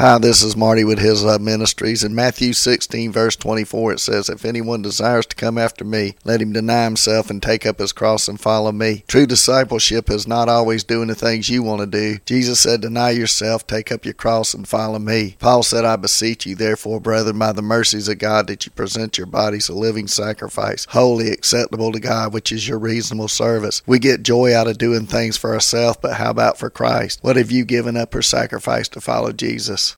Hi, this is Marty with His Love Ministries. In Matthew 16, verse 24, it says, If anyone desires to come after me, let him deny himself and take up his cross and follow me. True discipleship is not always doing the things you want to do. Jesus said, Deny yourself, take up your cross, and follow me. Paul said, I beseech you, therefore, brethren, by the mercies of God, that you present your bodies a living sacrifice, holy, acceptable to God, which is your reasonable service. We get joy out of doing things for ourselves, but how about for Christ? What have you given up or sacrificed to follow Jesus?